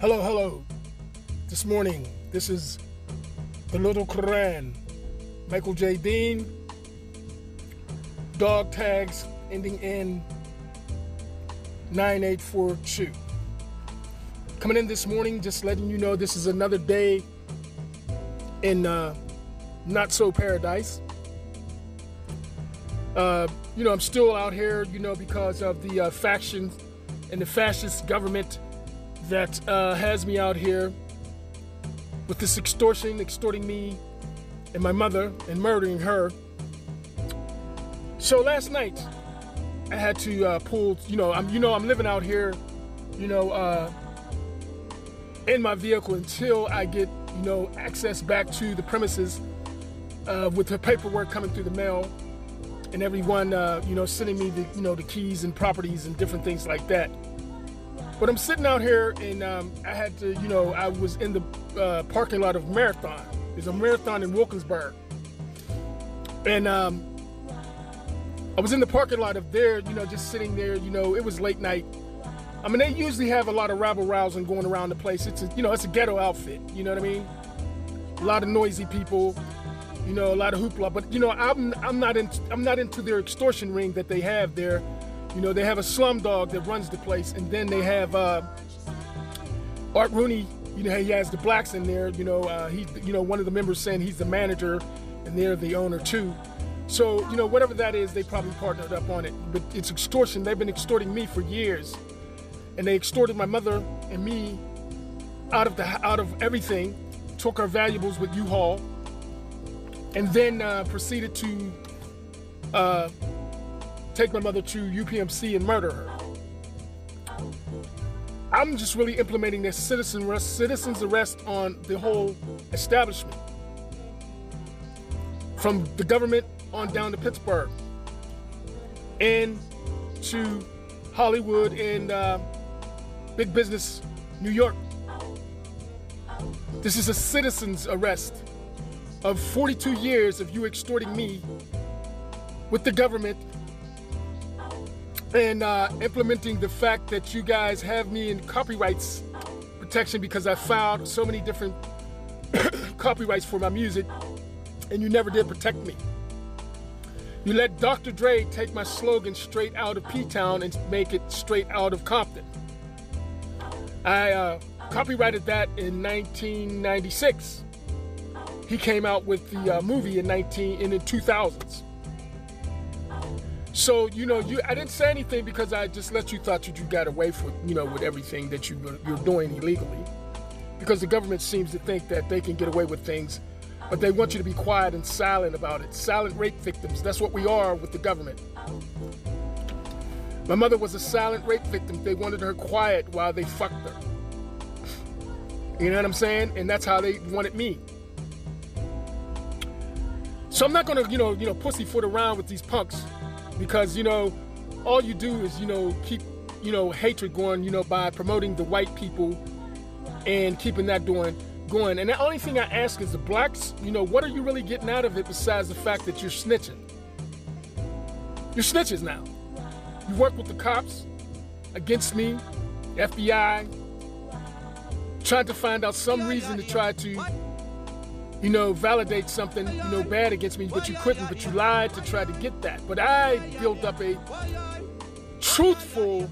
Hello, hello. This morning, this is the Little Quran. Michael J. Dean. Dog tags ending in 9842. Coming in this morning, just letting you know this is another day in uh, not so paradise. Uh, you know, I'm still out here, you know, because of the uh, factions and the fascist government that uh, has me out here with this extortion, extorting me and my mother and murdering her. So last night, I had to uh, pull. You know, I'm you know I'm living out here, you know, uh, in my vehicle until I get you know access back to the premises uh, with the paperwork coming through the mail and everyone uh, you know sending me the you know the keys and properties and different things like that. But I'm sitting out here and um, I had to, you know, I was in the uh, parking lot of Marathon. There's a marathon in Wilkinsburg. And um, I was in the parking lot of there, you know, just sitting there, you know, it was late night. I mean, they usually have a lot of rabble rousing going around the place. It's a, you know, it's a ghetto outfit, you know what I mean? A lot of noisy people, you know, a lot of hoopla. But you know, I'm I'm not into I'm not into their extortion ring that they have there you know, they have a slum dog that runs the place, and then they have uh, Art Rooney. You know, he has the blacks in there. You know, uh, he, you know, one of the members saying he's the manager, and they're the owner too. So, you know, whatever that is, they probably partnered up on it. But it's extortion. They've been extorting me for years, and they extorted my mother and me out of the out of everything. Took our valuables with U-Haul, and then uh, proceeded to uh, take my mother to UPMC and murder her. I'm just really implementing this citizen arrest, citizen's arrest on the whole establishment. From the government on down to Pittsburgh and to Hollywood and uh, big business New York. This is a citizen's arrest of 42 years of you extorting me with the government and uh, implementing the fact that you guys have me in copyrights protection because I filed so many different copyrights for my music and you never did protect me. You let Dr. Dre take my slogan straight out of P-Town and make it straight out of Compton. I uh, copyrighted that in 1996. He came out with the uh, movie in 19 in the 2000s. So you know, you I didn't say anything because I just let you thought that you got away with you know with everything that you you're doing illegally, because the government seems to think that they can get away with things, but they want you to be quiet and silent about it. Silent rape victims. That's what we are with the government. My mother was a silent rape victim. They wanted her quiet while they fucked her. You know what I'm saying? And that's how they wanted me. So I'm not gonna, you know, you know, pussyfoot around with these punks because you know all you do is you know keep you know hatred going you know by promoting the white people and keeping that doing going. And the only thing i ask is the blacks you know what are you really getting out of it besides the fact that you're snitching? You're snitches now. You work with the cops against me fbi trying to find out some reason to try to you know, validate something, you know, bad against me, but you couldn't, but you lied to try to get that. But I built up a truthful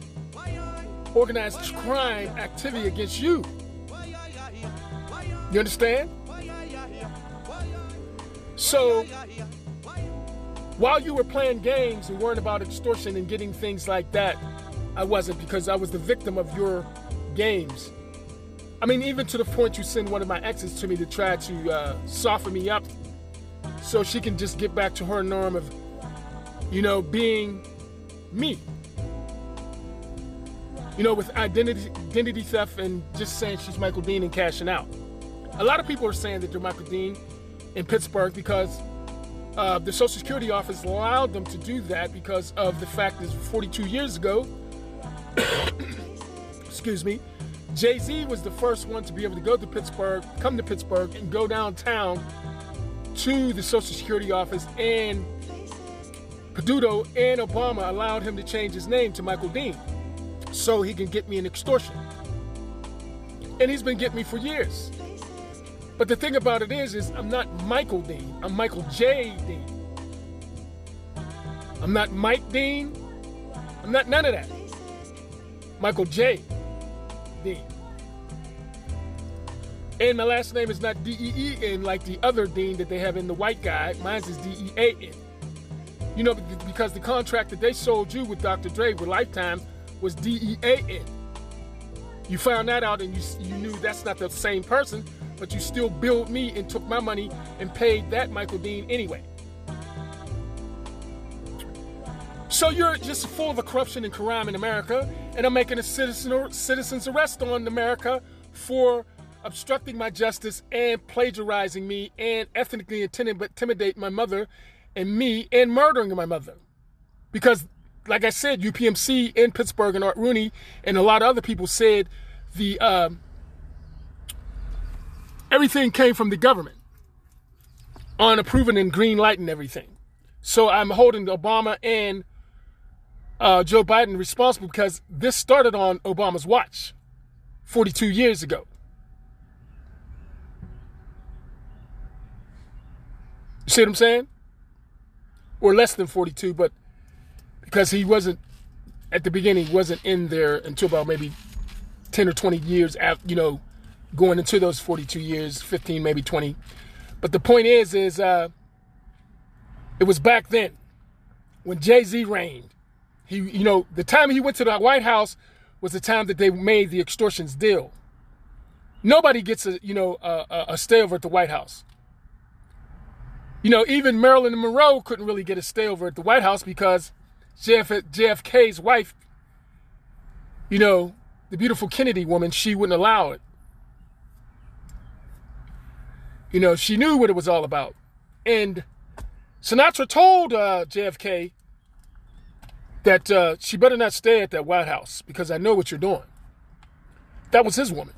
organized crime activity against you. You understand? So, while you were playing games and worrying about extortion and getting things like that, I wasn't because I was the victim of your games. I mean, even to the point you send one of my exes to me to try to uh, soften me up so she can just get back to her norm of, you know, being me. You know, with identity identity theft and just saying she's Michael Dean and cashing out. A lot of people are saying that they're Michael Dean in Pittsburgh because uh, the Social Security office allowed them to do that because of the fact that 42 years ago, excuse me, Jay Z was the first one to be able to go to Pittsburgh, come to Pittsburgh, and go downtown to the Social Security office. And Peduto and Obama allowed him to change his name to Michael Dean so he can get me an extortion. And he's been getting me for years. But the thing about it is, is I'm not Michael Dean. I'm Michael J. Dean. I'm not Mike Dean. I'm not none of that. Michael J. Dean. And my last name is not D-E-E-N like the other Dean that they have in the white guy. Mine's is D-E-A-N. You know, because the contract that they sold you with Dr. Dre with Lifetime was D-E-A-N. You found that out and you, you knew that's not the same person, but you still billed me and took my money and paid that Michael Dean anyway. So you're just full of corruption and crime in America, and I'm making a citizen citizen's arrest on America for obstructing my justice and plagiarizing me and ethnically intimidate my mother and me and murdering my mother. Because, like I said, UPMC in Pittsburgh and Art Rooney and a lot of other people said the um, everything came from the government on approving and green light and everything. So I'm holding Obama and uh, Joe Biden responsible because this started on Obama's watch 42 years ago. You see what I'm saying? Or less than 42, but because he wasn't at the beginning, wasn't in there until about maybe 10 or 20 years after, you know, going into those 42 years, 15, maybe 20. But the point is, is uh, it was back then when Jay Z reigned. He, you know, the time he went to the White House was the time that they made the extortions deal. Nobody gets a, you know, a, a stay over at the White House. You know, even Marilyn Monroe couldn't really get a stay over at the White House because JF, JFK's wife, you know, the beautiful Kennedy woman, she wouldn't allow it. You know, she knew what it was all about. And Sinatra told uh, JFK that uh, she better not stay at that White House because I know what you're doing. That was his woman.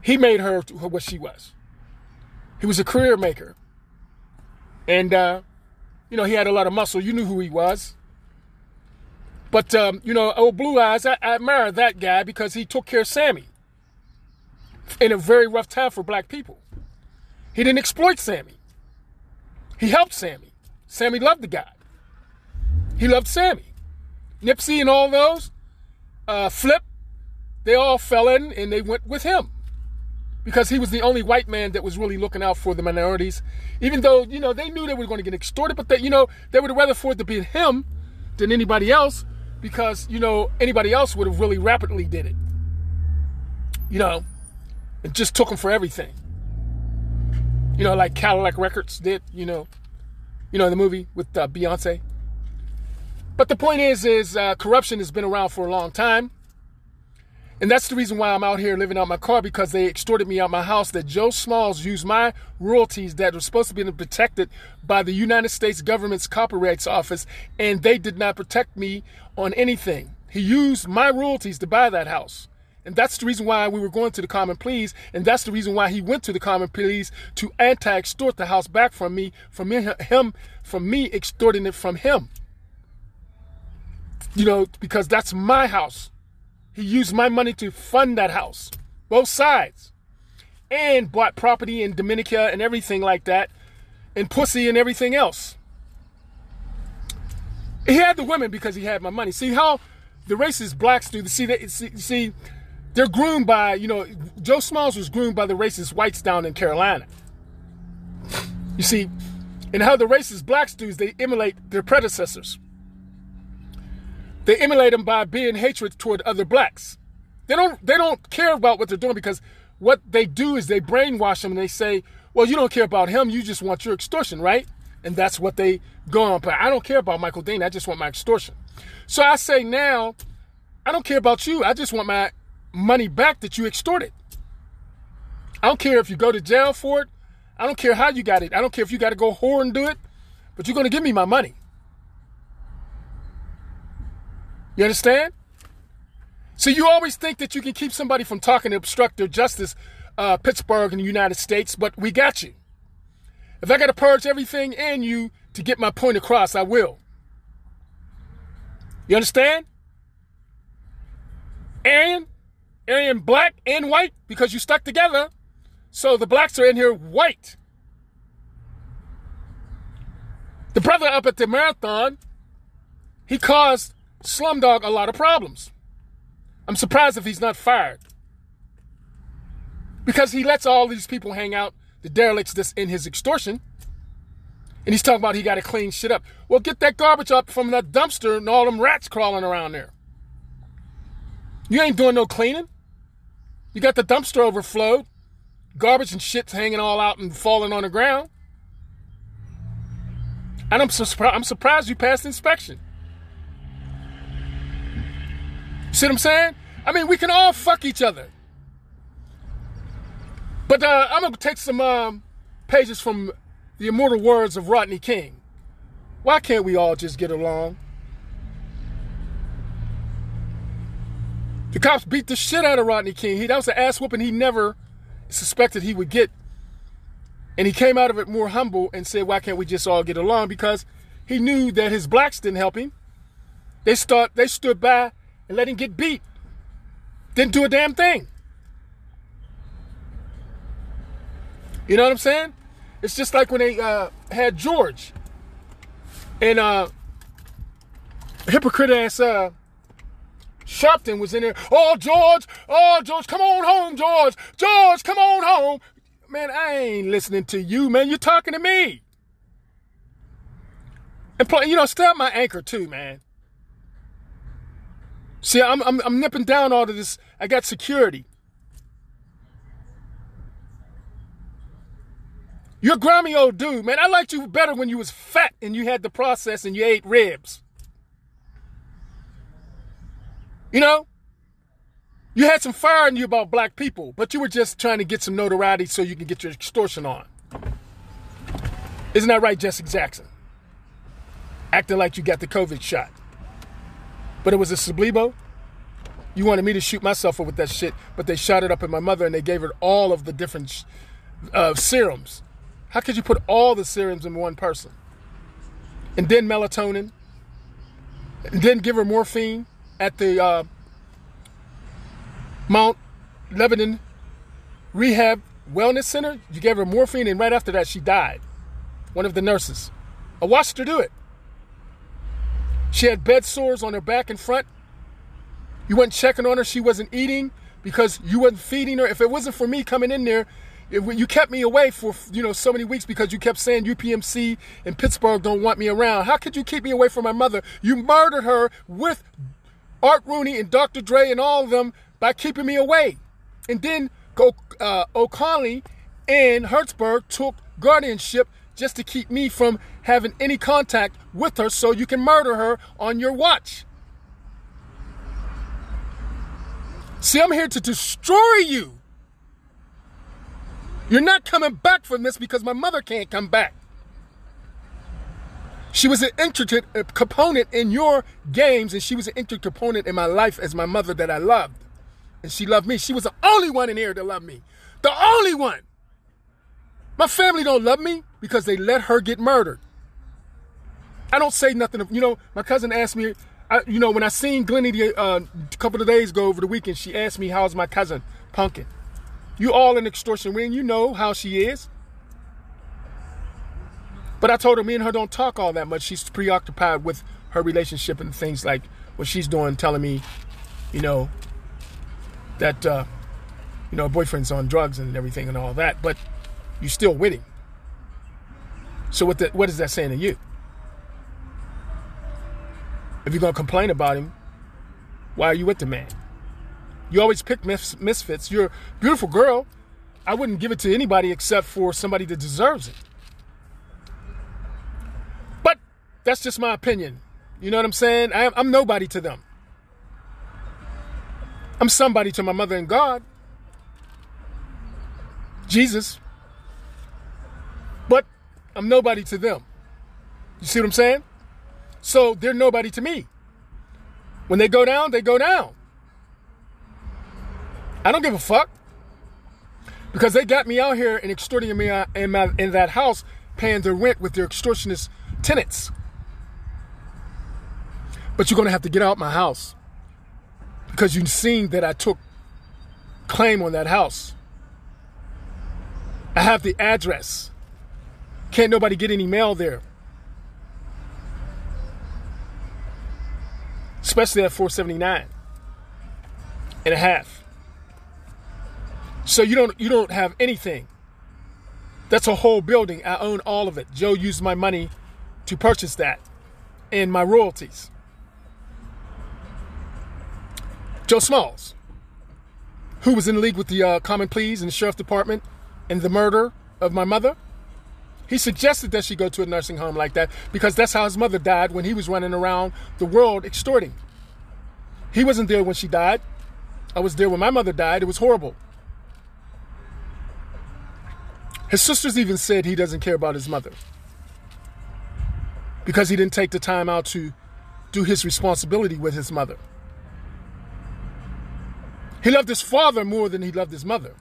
He made her what she was. He was a career maker. And, uh, you know, he had a lot of muscle. You knew who he was. But, um, you know, old Blue Eyes, I, I admire that guy because he took care of Sammy in a very rough time for black people. He didn't exploit Sammy. He helped Sammy. Sammy loved the guy. He loved Sammy. Nipsey and all those, uh, Flip, they all fell in and they went with him because he was the only white man that was really looking out for the minorities. Even though, you know, they knew they were going to get extorted, but they, you know, they would rather for it to be him than anybody else because, you know, anybody else would have really rapidly did it. You know, and just took him for everything. You know, like Cadillac Records did, you know, you know, the movie with uh, Beyonce. But the point is, is uh, corruption has been around for a long time. And that's the reason why I'm out here living out my car because they extorted me out my house. That Joe Smalls used my royalties that were supposed to be protected by the United States government's copyrights office, and they did not protect me on anything. He used my royalties to buy that house. And that's the reason why we were going to the common pleas. And that's the reason why he went to the common pleas to anti-extort the house back from me, from him, from me extorting it from him. You know, because that's my house. He used my money to fund that house, both sides, and bought property in Dominica and everything like that, and pussy and everything else. He had the women because he had my money. See how the racist blacks do. See, they, see, see, they're groomed by you know Joe Smalls was groomed by the racist whites down in Carolina. You see, and how the racist blacks do is they emulate their predecessors. They emulate them by being hatred toward other blacks. They don't they don't care about what they're doing because what they do is they brainwash them and they say, well, you don't care about him, you just want your extortion, right? And that's what they go on. But I don't care about Michael Dean, I just want my extortion. So I say now, I don't care about you, I just want my money back that you extorted. I don't care if you go to jail for it. I don't care how you got it. I don't care if you got to go whore and do it, but you're going to give me my money. You understand? So you always think that you can keep somebody from talking to obstruct their justice, uh, Pittsburgh and the United States, but we got you. If I got to purge everything in you to get my point across, I will. You understand? And Aryan black and white because you stuck together. So the blacks are in here white. The brother up at the marathon, he caused Slumdog a lot of problems. I'm surprised if he's not fired. Because he lets all these people hang out, the derelicts that's in his extortion. And he's talking about he got to clean shit up. Well, get that garbage up from that dumpster and all them rats crawling around there. You ain't doing no cleaning. You got the dumpster overflowed, garbage and shit's hanging all out and falling on the ground. And I'm, surprised, I'm surprised you passed inspection. See what I'm saying? I mean, we can all fuck each other. But uh, I'm gonna take some um, pages from the immortal words of Rodney King. Why can't we all just get along? The cops beat the shit out of Rodney King. He, that was an ass whooping he never suspected he would get. And he came out of it more humble and said, Why can't we just all get along? Because he knew that his blacks didn't help him. They start they stood by and let him get beat. Didn't do a damn thing. You know what I'm saying? It's just like when they uh, had George and uh, hypocrite ass uh, Sharpton was in there. Oh, George, oh, George, come on home, George. George, come on home. Man, I ain't listening to you, man. You're talking to me. And you know, stay up my anchor too, man. See, I'm, I'm, I'm nipping down all of this. I got security. You're a grimy old dude, man. I liked you better when you was fat and you had the process and you ate ribs. You know? You had some fire in you about black people, but you were just trying to get some notoriety so you can get your extortion on. Isn't that right, Jesse Jackson? Acting like you got the COVID shot. But it was a Sublibo. You wanted me to shoot myself up with that shit, but they shot it up at my mother and they gave her all of the different uh, serums. How could you put all the serums in one person? And then melatonin, and then give her morphine at the uh, Mount Lebanon Rehab Wellness Center. You gave her morphine, and right after that, she died. One of the nurses. I watched her do it. She had bed sores on her back and front. You weren't checking on her. She wasn't eating because you weren't feeding her. If it wasn't for me coming in there, you kept me away for you know so many weeks because you kept saying UPMC and Pittsburgh don't want me around. How could you keep me away from my mother? You murdered her with Art Rooney and Dr. Dre and all of them by keeping me away. And then uh, and Hertzberg took guardianship just to keep me from having any contact with her so you can murder her on your watch. See, I'm here to destroy you. You're not coming back from this because my mother can't come back. She was an intricate uh, component in your games, and she was an intricate component in my life as my mother that I loved. And she loved me. She was the only one in here to love me. The only one. My family don't love me because they let her get murdered. I don't say nothing. You know, my cousin asked me, I, you know, when I seen Glennie uh, a couple of days ago over the weekend, she asked me, how's my cousin, Pumpkin? You all in extortion ring. You know how she is. But I told her me and her don't talk all that much. She's preoccupied with her relationship and things like what she's doing, telling me, you know, that uh, you know, boyfriend's on drugs and everything and all that, but you're still with him. So what the, what is that saying to you? If you're gonna complain about him, why are you with the man? You always pick mis- misfits. You're a beautiful girl. I wouldn't give it to anybody except for somebody that deserves it. But that's just my opinion. You know what I'm saying? I, I'm nobody to them. I'm somebody to my mother and God. Jesus. But I'm nobody to them. You see what I'm saying? So they're nobody to me. When they go down, they go down. I don't give a fuck. Because they got me out here and extorting me uh, in, my, in that house, paying their rent with their extortionist tenants. But you're going to have to get out my house because you've seen that I took claim on that house. I have the address. Can't nobody get any mail there. Especially at 479 and a half. So you don't you don't have anything. That's a whole building. I own all of it. Joe used my money to purchase that and my royalties. Joe Smalls, who was in league with the uh, Common Pleas and the Sheriff Department and the murder of my mother, he suggested that she go to a nursing home like that because that's how his mother died when he was running around the world extorting. He wasn't there when she died. I was there when my mother died. It was horrible. His sisters even said he doesn't care about his mother because he didn't take the time out to do his responsibility with his mother. He loved his father more than he loved his mother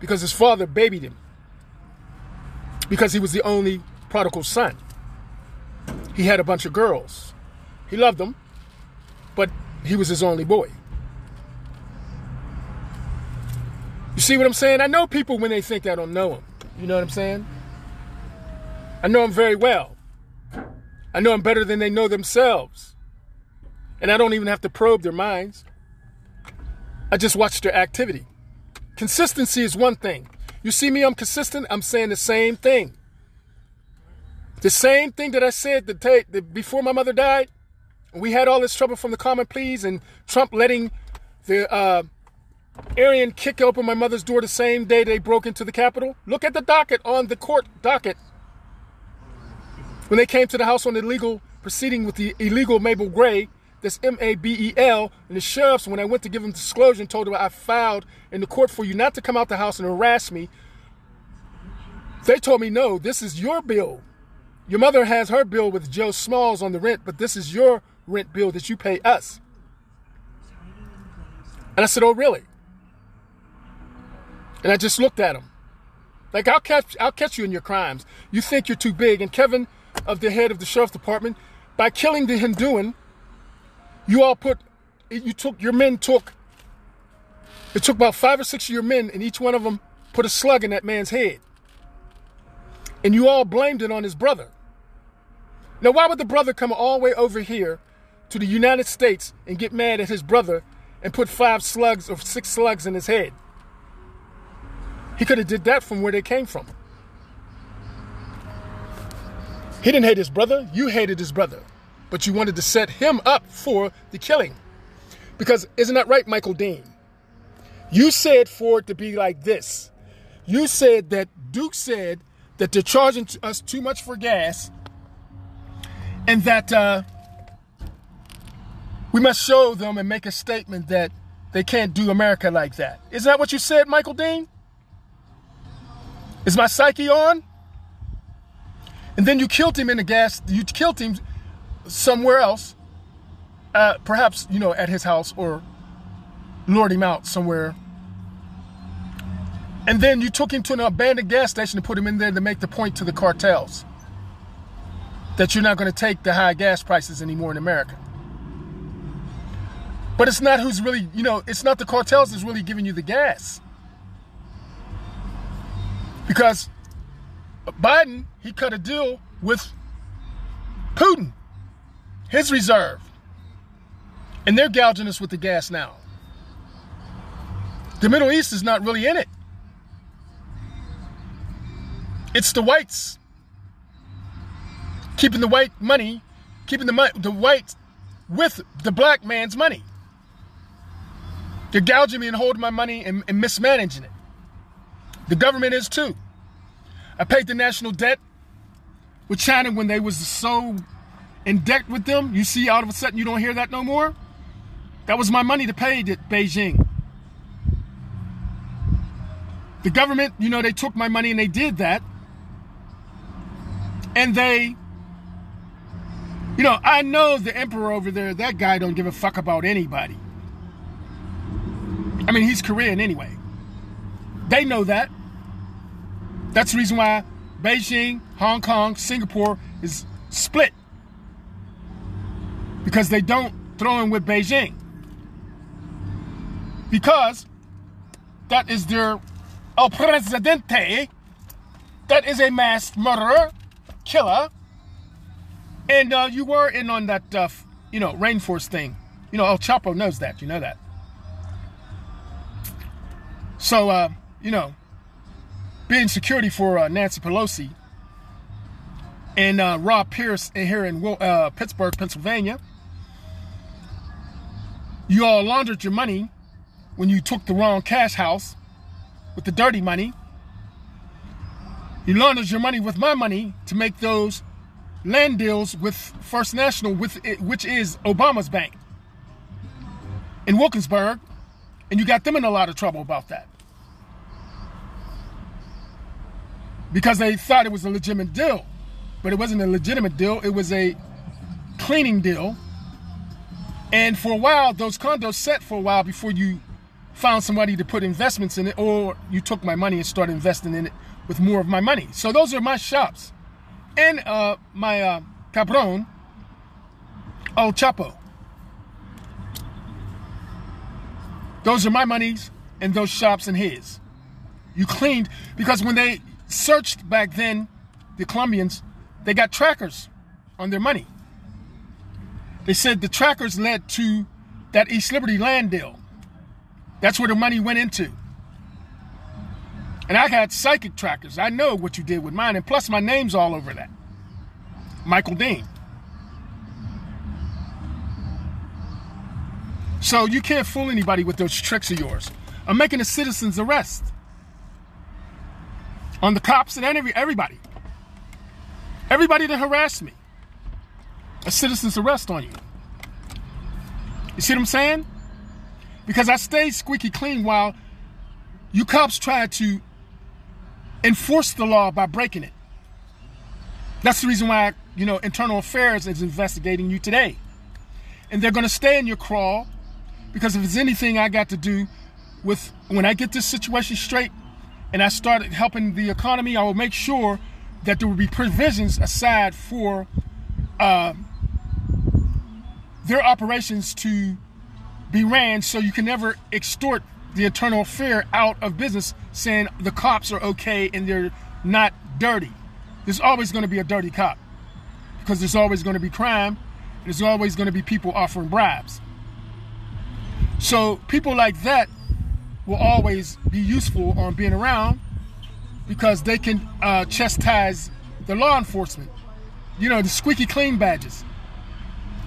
because his father babied him because he was the only prodigal son. He had a bunch of girls. He loved them, but he was his only boy. You see what I'm saying? I know people when they think I don't know them. You know what I'm saying? I know them very well. I know them better than they know themselves. And I don't even have to probe their minds. I just watch their activity. Consistency is one thing. You see me, I'm consistent, I'm saying the same thing. The same thing that I said the day, the, before my mother died. We had all this trouble from the common pleas and Trump letting the uh, Aryan kick open my mother's door the same day they broke into the Capitol. Look at the docket on the court docket. When they came to the house on the illegal proceeding with the illegal Mabel Gray, that's M A B E L, and the sheriffs, when I went to give them disclosure and told them I filed in the court for you not to come out the house and harass me, they told me, no, this is your bill. Your mother has her bill with Joe Smalls on the rent, but this is your rent bill that you pay us. And I said, oh, really? And I just looked at him. Like, I'll catch, I'll catch you in your crimes. You think you're too big. And Kevin, of the head of the sheriff's department, by killing the Hinduan, you all put, you took, your men took, it took about five or six of your men, and each one of them put a slug in that man's head. And you all blamed it on his brother. Now, why would the brother come all the way over here to the United States and get mad at his brother and put five slugs or six slugs in his head? He could have did that from where they came from. He didn't hate his brother, you hated his brother. But you wanted to set him up for the killing. Because isn't that right, Michael Dean? You said for it to be like this. You said that Duke said that they're charging us too much for gas and that uh, we must show them and make a statement that they can't do America like that. Isn't that what you said, Michael Dean? Is my psyche on? And then you killed him in the gas. You killed him somewhere else, uh, perhaps you know at his house or lured him out somewhere. And then you took him to an abandoned gas station and put him in there to make the point to the cartels that you're not going to take the high gas prices anymore in America. But it's not who's really, you know, it's not the cartels that's really giving you the gas. Because Biden, he cut a deal with Putin, his reserve. And they're gouging us with the gas now. The Middle East is not really in it. It's the whites keeping the white money, keeping the the white with the black man's money. They're gouging me and holding my money and, and mismanaging it. The government is too. I paid the national debt with China when they was so in debt with them. You see, all of a sudden you don't hear that no more. That was my money to pay to Beijing. The government, you know, they took my money and they did that. And they, you know, I know the emperor over there, that guy don't give a fuck about anybody. I mean, he's Korean anyway. They know that. That's the reason why Beijing, Hong Kong, Singapore is split. Because they don't throw in with Beijing. Because that is their El Presidente. That is a mass murderer, killer. And uh, you were in on that, uh, you know, rainforest thing. You know, El Chapo knows that. You know that. So, uh, you know, being security for uh, Nancy Pelosi and uh, Rob Pierce here in uh, Pittsburgh, Pennsylvania. You all laundered your money when you took the wrong cash house with the dirty money. You laundered your money with my money to make those land deals with First National, with it, which is Obama's bank in Wilkinsburg, and you got them in a lot of trouble about that. Because they thought it was a legitimate deal but it wasn't a legitimate deal. It was a cleaning deal. And for a while, those condos set for a while before you found somebody to put investments in it, or you took my money and started investing in it with more of my money. So those are my shops. And uh, my uh, cabron, El Chapo. Those are my monies and those shops and his. You cleaned, because when they searched back then, the Colombians, they got trackers on their money. They said the trackers led to that East Liberty land deal. That's where the money went into. And I got psychic trackers. I know what you did with mine, and plus my name's all over that. Michael Dean. So you can't fool anybody with those tricks of yours. I'm making a citizen's arrest on the cops and every everybody. Everybody that harassed me. A citizen's arrest on you. You see what I'm saying? Because I stayed squeaky clean while you cops tried to enforce the law by breaking it. That's the reason why, you know, Internal Affairs is investigating you today. And they're going to stay in your crawl because if there's anything I got to do with when I get this situation straight and I start helping the economy, I will make sure that there will be provisions aside for uh, their operations to be ran so you can never extort the internal affair out of business saying the cops are okay and they're not dirty. There's always going to be a dirty cop because there's always going to be crime. There's always going to be people offering bribes. So people like that will always be useful on being around because they can uh, chastise the law enforcement. You know, the squeaky clean badges.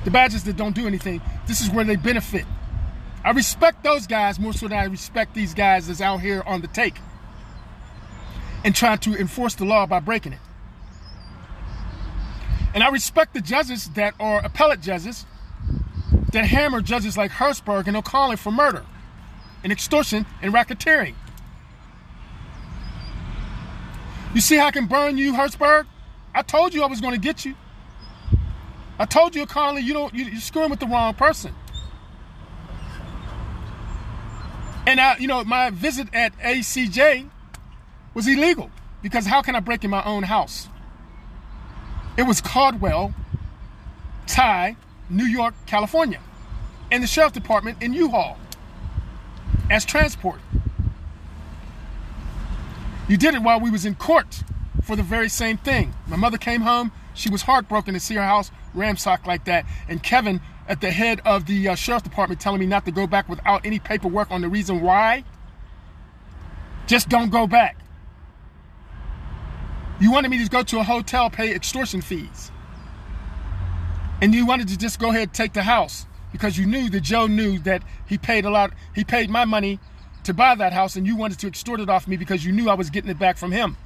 The badges that don't do anything. This is where they benefit. I respect those guys more so than I respect these guys that's out here on the take and trying to enforce the law by breaking it. And I respect the judges that are appellate judges that hammer judges like Hertzberg and O'Connell for murder and extortion and racketeering. You see how I can burn you, Hertzberg? I told you I was going to get you. I told you, Conley, you don't, you, you're screwing with the wrong person. And I, you know, my visit at ACJ was illegal because how can I break in my own house? It was Caldwell, Ty, New York, California, and the sheriff department in U-Haul as transport. You did it while we was in court for the very same thing. My mother came home. She was heartbroken to see her house ransacked like that. And Kevin, at the head of the uh, sheriff's department, telling me not to go back without any paperwork on the reason why. Just don't go back. You wanted me to go to a hotel, pay extortion fees. And you wanted to just go ahead and take the house because you knew that Joe knew that he paid a lot, he paid my money to buy that house and you wanted to extort it off me because you knew I was getting it back from him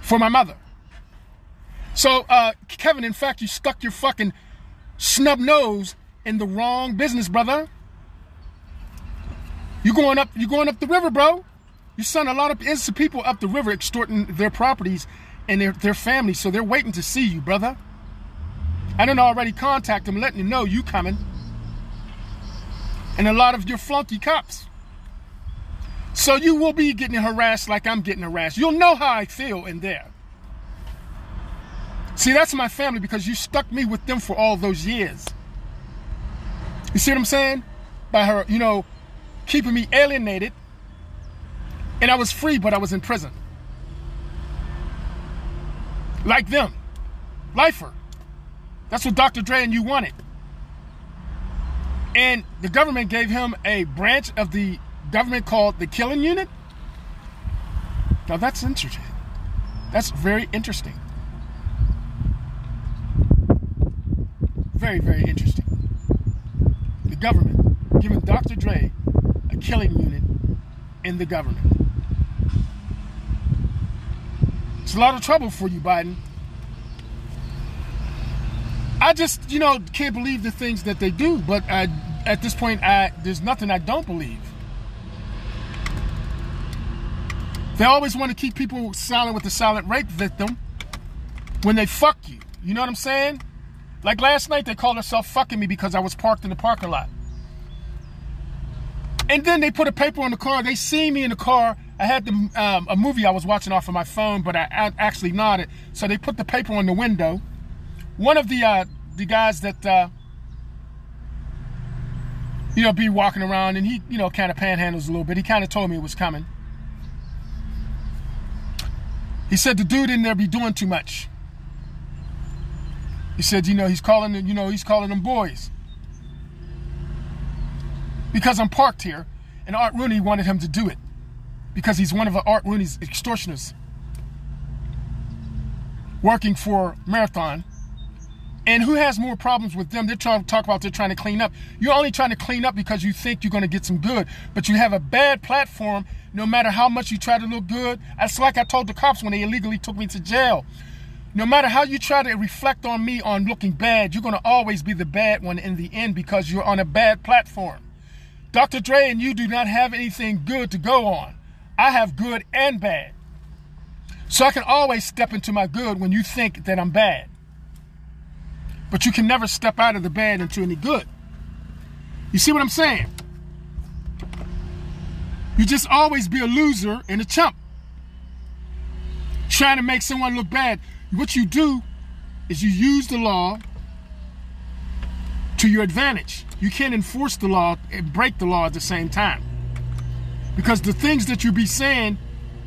for my mother. So, uh, Kevin, in fact, you stuck your fucking snub nose in the wrong business, brother. You going up, you going up the river, bro. You sent a lot of innocent people up the river extorting their properties and their, their families, so they're waiting to see you, brother. I didn't already contact them, letting you know you coming. And a lot of your flunky cops. So you will be getting harassed like I'm getting harassed. You'll know how I feel in there. See, that's my family because you stuck me with them for all those years. You see what I'm saying? By her, you know, keeping me alienated And I was free, but I was in prison. Like them. Lifer. That's what Dr. Dre and you wanted. And the government gave him a branch of the government called the killing unit. Now that's interesting. That's very interesting. Very, very interesting. The government giving Dr. Dre a killing unit in the government. It's a lot of trouble for you, Biden. I just, you know, can't believe the things that they do. But I, at this point, I, there's nothing I don't believe. They always want to keep people silent with the silent rape victim when they fuck you. You know what I'm saying? Like last night, they called themselves fucking me because I was parked in the parking lot. And then they put a paper on the car. They see me in the car. I had the, um, a movie I was watching off of my phone, but I, I, actually nodded. So they put the paper on the window. One of the uh, the guys that uh, you know be walking around, and he you know kind of panhandles a little bit. He kind of told me it was coming. He said the dude in there be doing too much. He said, you know, he's calling them, you know, he's calling them boys. Because I'm parked here, and Art Rooney wanted him to do it. Because he's one of Art Rooney's extortioners. Working for Marathon. And who has more problems with them? They're trying to talk about they're trying to clean up. You're only trying to clean up because you think you're going to get some good, but you have a bad platform. No matter how much you try to look good, that's like I told the cops when they illegally took me to jail. No matter how you try to reflect on me on looking bad, you're going to always be the bad one in the end because you're on a bad platform. Dr. Dre and you do not have anything good to go on. I have good and bad. So I can always step into my good when you think that I'm bad. But you can never step out of the bad into any good. You see what I'm saying? You just always be a loser and a chump. Trying to make someone look bad. What you do is you use the law to your advantage. You can't enforce the law and break the law at the same time. Because the things that you be saying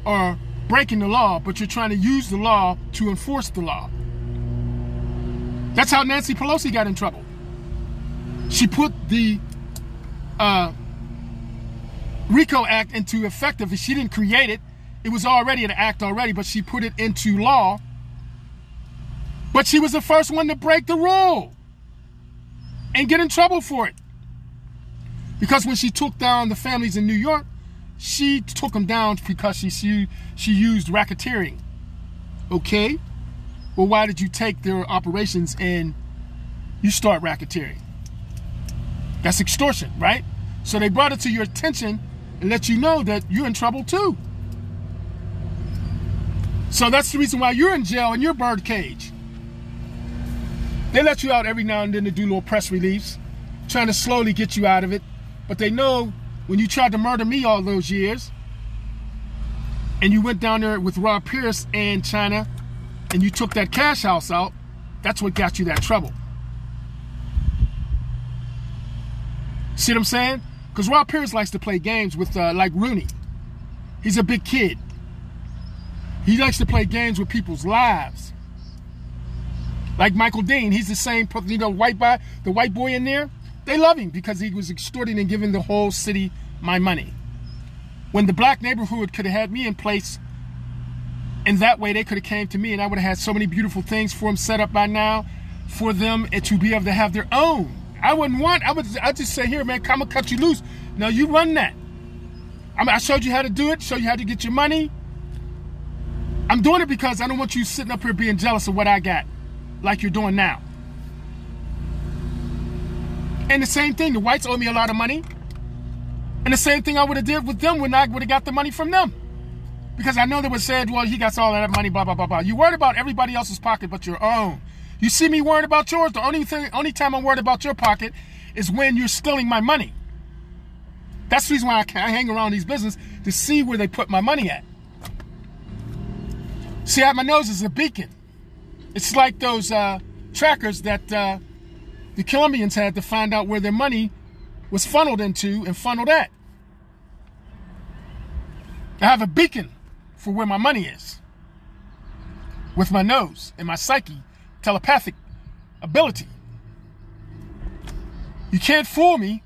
are breaking the law, but you're trying to use the law to enforce the law. That's how Nancy Pelosi got in trouble. She put the uh, RICO Act into effect. She didn't create it. It was already an act already, but she put it into law. But she was the first one to break the rule and get in trouble for it. Because when she took down the families in New York, she took them down because she she, she used racketeering. Okay? Well, why did you take their operations and you start racketeering? That's extortion, right? So they brought it to your attention and let you know that you're in trouble too. So that's the reason why you're in jail in your bird cage. They let you out every now and then to do little press reliefs, trying to slowly get you out of it. But they know when you tried to murder me all those years, and you went down there with Rob Pierce and China and you took that cash house out, that's what got you that trouble. See what I'm saying? Because Rob Pierce likes to play games with, uh, like Rooney. He's a big kid. He likes to play games with people's lives. Like Michael Dean, he's the same, you know, white boy, the white boy in there. They love him because he was extorting and giving the whole city my money. When the black neighborhood could have had me in place and that way they could have came to me and I would have had so many beautiful things for them set up by now for them to be able to have their own. I wouldn't want, I would I just say, here, man, come and cut you loose. Now you run that. I, mean, I showed you how to do it, show you how to get your money. I'm doing it because I don't want you sitting up here being jealous of what I got, like you're doing now. And the same thing, the whites owe me a lot of money. And the same thing I would have did with them when I would have got the money from them. Because I know they would said, well, he got all that money, blah, blah, blah, blah. You worried about everybody else's pocket but your own. You see me worried about yours? The only thing, only time I'm worried about your pocket is when you're stealing my money. That's the reason why I, I hang around these businesses to see where they put my money at. See, at my nose is a beacon. It's like those uh, trackers that uh, the Colombians had to find out where their money was funneled into and funneled at. I have a beacon for where my money is with my nose and my psyche, telepathic ability. You can't fool me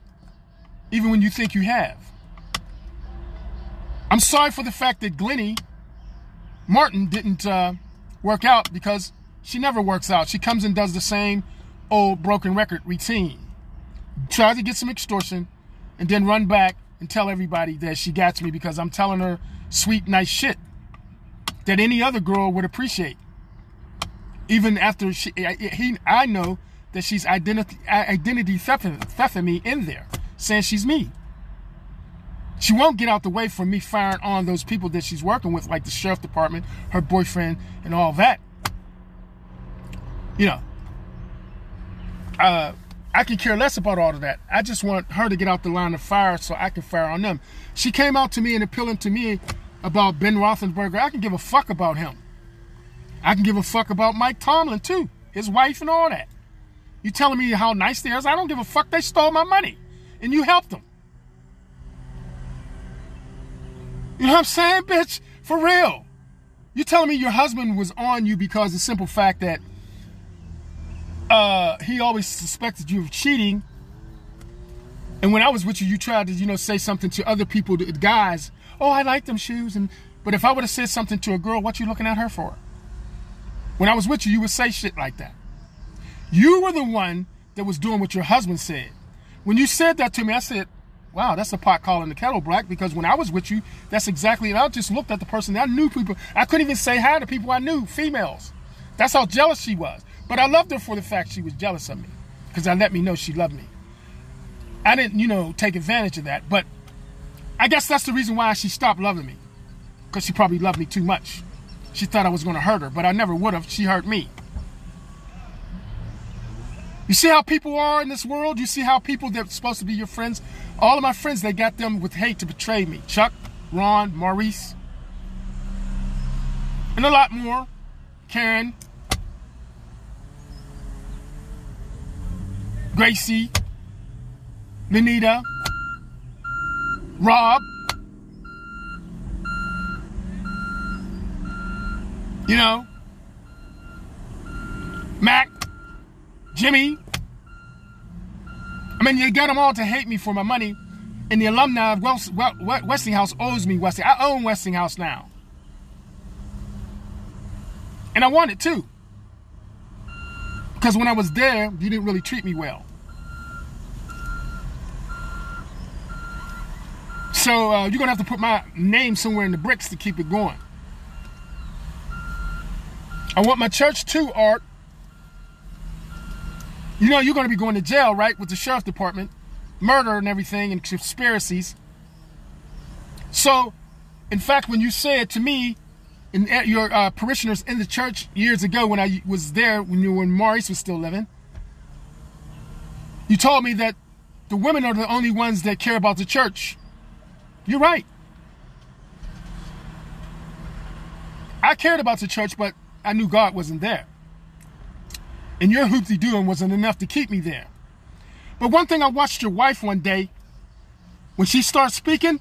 even when you think you have. I'm sorry for the fact that Glennie Martin didn't uh, work out because she never works out. She comes and does the same old broken record routine. Tries to get some extortion and then run back and tell everybody that she got me because I'm telling her sweet, nice shit that any other girl would appreciate. Even after she, he, I know that she's identity, identity thefting, me in there, saying she's me. She won't get out the way from me firing on those people that she's working with, like the sheriff department, her boyfriend, and all that. You know, uh, I can care less about all of that. I just want her to get out the line of fire so I can fire on them. She came out to me and appealing to me about Ben Roethlisberger. I can give a fuck about him. I can give a fuck about Mike Tomlin too, his wife and all that. You telling me how nice they are? I don't give a fuck. They stole my money, and you helped them. You know what I'm saying, bitch? For real. You telling me your husband was on you because the simple fact that uh, he always suspected you of cheating. And when I was with you, you tried to, you know, say something to other people, the guys. Oh, I like them shoes. And but if I would have said something to a girl, what you looking at her for? When I was with you, you would say shit like that. You were the one that was doing what your husband said. When you said that to me, I said, wow, that's a pot calling the kettle black because when I was with you, that's exactly, and I just looked at the person. I knew people. I couldn't even say hi to people I knew, females. That's how jealous she was. But I loved her for the fact she was jealous of me because I let me know she loved me. I didn't, you know, take advantage of that. But I guess that's the reason why she stopped loving me because she probably loved me too much. She thought I was going to hurt her, but I never would have. She hurt me. You see how people are in this world? You see how people that are supposed to be your friends, all of my friends, they got them with hate to betray me. Chuck, Ron, Maurice, and a lot more. Karen, Gracie, Lenita, Rob. You know, Mac, Jimmy. I mean, you got them all to hate me for my money. And the alumni of Westinghouse owes me Westinghouse. I own Westinghouse now. And I want it too. Because when I was there, you didn't really treat me well. So uh, you're to have to put my name somewhere in the bricks to keep it going. I want my church too, Art. You know you're to be going to jail, right, with the sheriff department, murder and everything, and conspiracies. So, in fact, when you said to me, and your uh, parishioners in the church years ago when I was there, when you when Maurice was still living, you told me that the women are the only ones that care about the church. You're right. I cared about the church, but I knew God wasn't there. And your hoopty doing wasn't enough to keep me there. But one thing I watched your wife one day, when she starts speaking,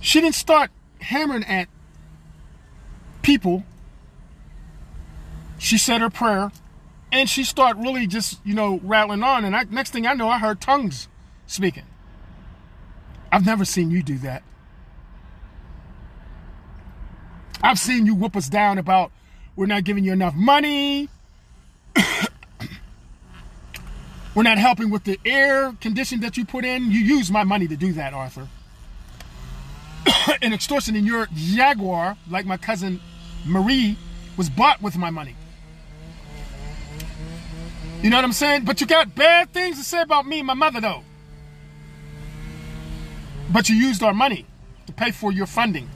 she didn't start hammering at people. She said her prayer and she started really just, you know, rattling on. And I, next thing I know, I heard tongues speaking. I've never seen you do that. I've seen you whoop us down about we're not giving you enough money. we're not helping with the air condition that you put in. You use my money to do that, Arthur. and extortion in your Jaguar, like my cousin Marie, was bought with my money. You know what I'm saying? But you got bad things to say about me and my mother, though. But you used our money to pay for your funding.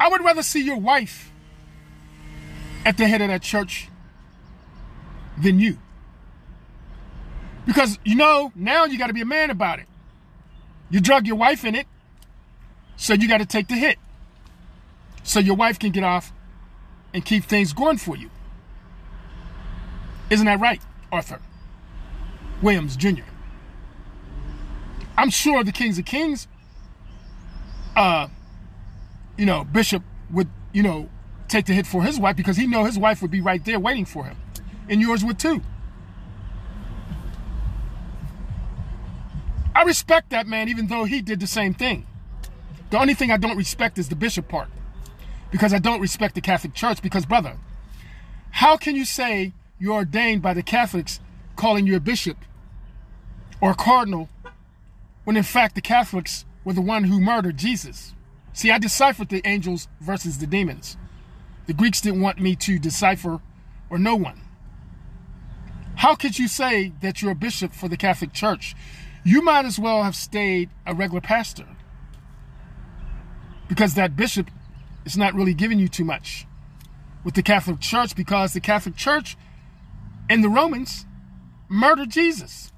I would rather see your wife at the head of that church than you. Because, you know, now you got to be a man about it. You drug your wife in it, so you got to take the hit. So your wife can get off and keep things going for you. Isn't that right, Arthur Williams Jr.? I'm sure the Kings of Kings, uh, you know, Bishop would, you know, take the hit for his wife because he know his wife would be right there waiting for him. And yours would too. I respect that man, even though he did the same thing. The only thing I don't respect is the bishop part. Because I don't respect the Catholic Church. Because, brother, how can you say you're ordained by the Catholics calling you a bishop or a cardinal when in fact the Catholics were the one who murdered Jesus? See, I deciphered the angels versus the demons. The Greeks didn't want me to decipher or no one. How could you say that you're a bishop for the Catholic Church? You might as well have stayed a regular pastor because that bishop is not really giving you too much with the Catholic Church because the Catholic Church and the Romans murdered Jesus.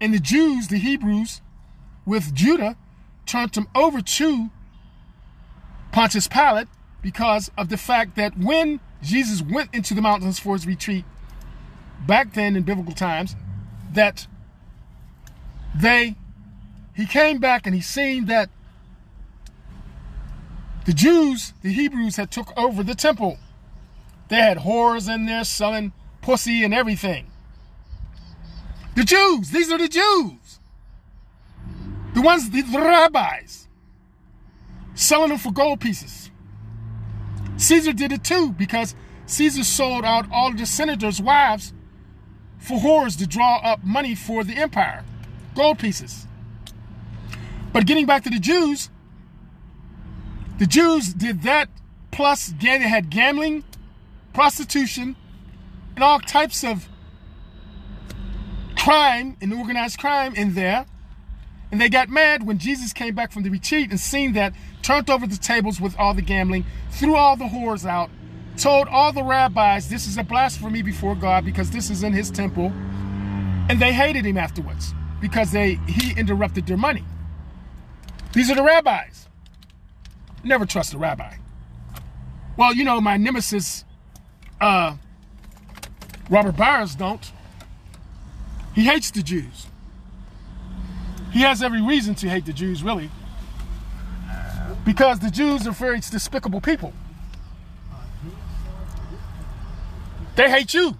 And the Jews, the Hebrews, with Judah, turned him over to Pontius Pilate because of the fact that when Jesus went into the mountains for his retreat, back then in biblical times, that they, he came back and he seen that the Jews, the Hebrews had took over the temple. They had whores in there selling pussy and everything. The Jews, these are the Jews. The ones, the, rabbis, selling them for gold pieces. Caesar did it too because Caesar sold out all the senators' wives for whores to draw up money for the empire, gold pieces. But getting back to the Jews, the Jews did that, plus they had gambling, prostitution, and all types of crime and organized crime in there. And they got mad when Jesus came back from the retreat and seen that, turned over the tables with all the gambling, threw all the whores out, told all the rabbis this is a blasphemy before God because this is in his temple. And they hated him afterwards because they he interrupted their money. These are the rabbis. Never trust a rabbi. Well, you know, my nemesis, uh, Robert Bowers, don't. He hates the Jews. He has every reason to hate the Jews, really. Because the Jews are very despicable people. They hate you.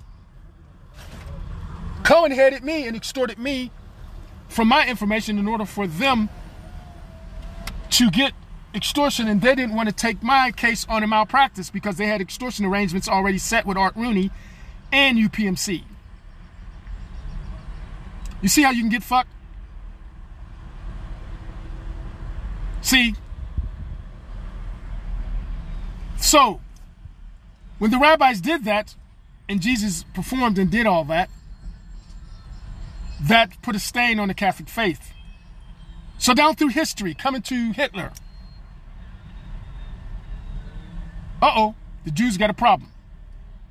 Cohen headed me and extorted me from my information in order for them to get extortion, and they didn't want to take my case on a malpractice because they had extortion arrangements already set with Art Rooney and UPMC. You see how you can get fucked? See? So, when the rabbis did that, and Jesus performed and did all that, that put a stain on the Catholic faith. So down through history, coming to Hitler, uh-oh, the Jews got a problem.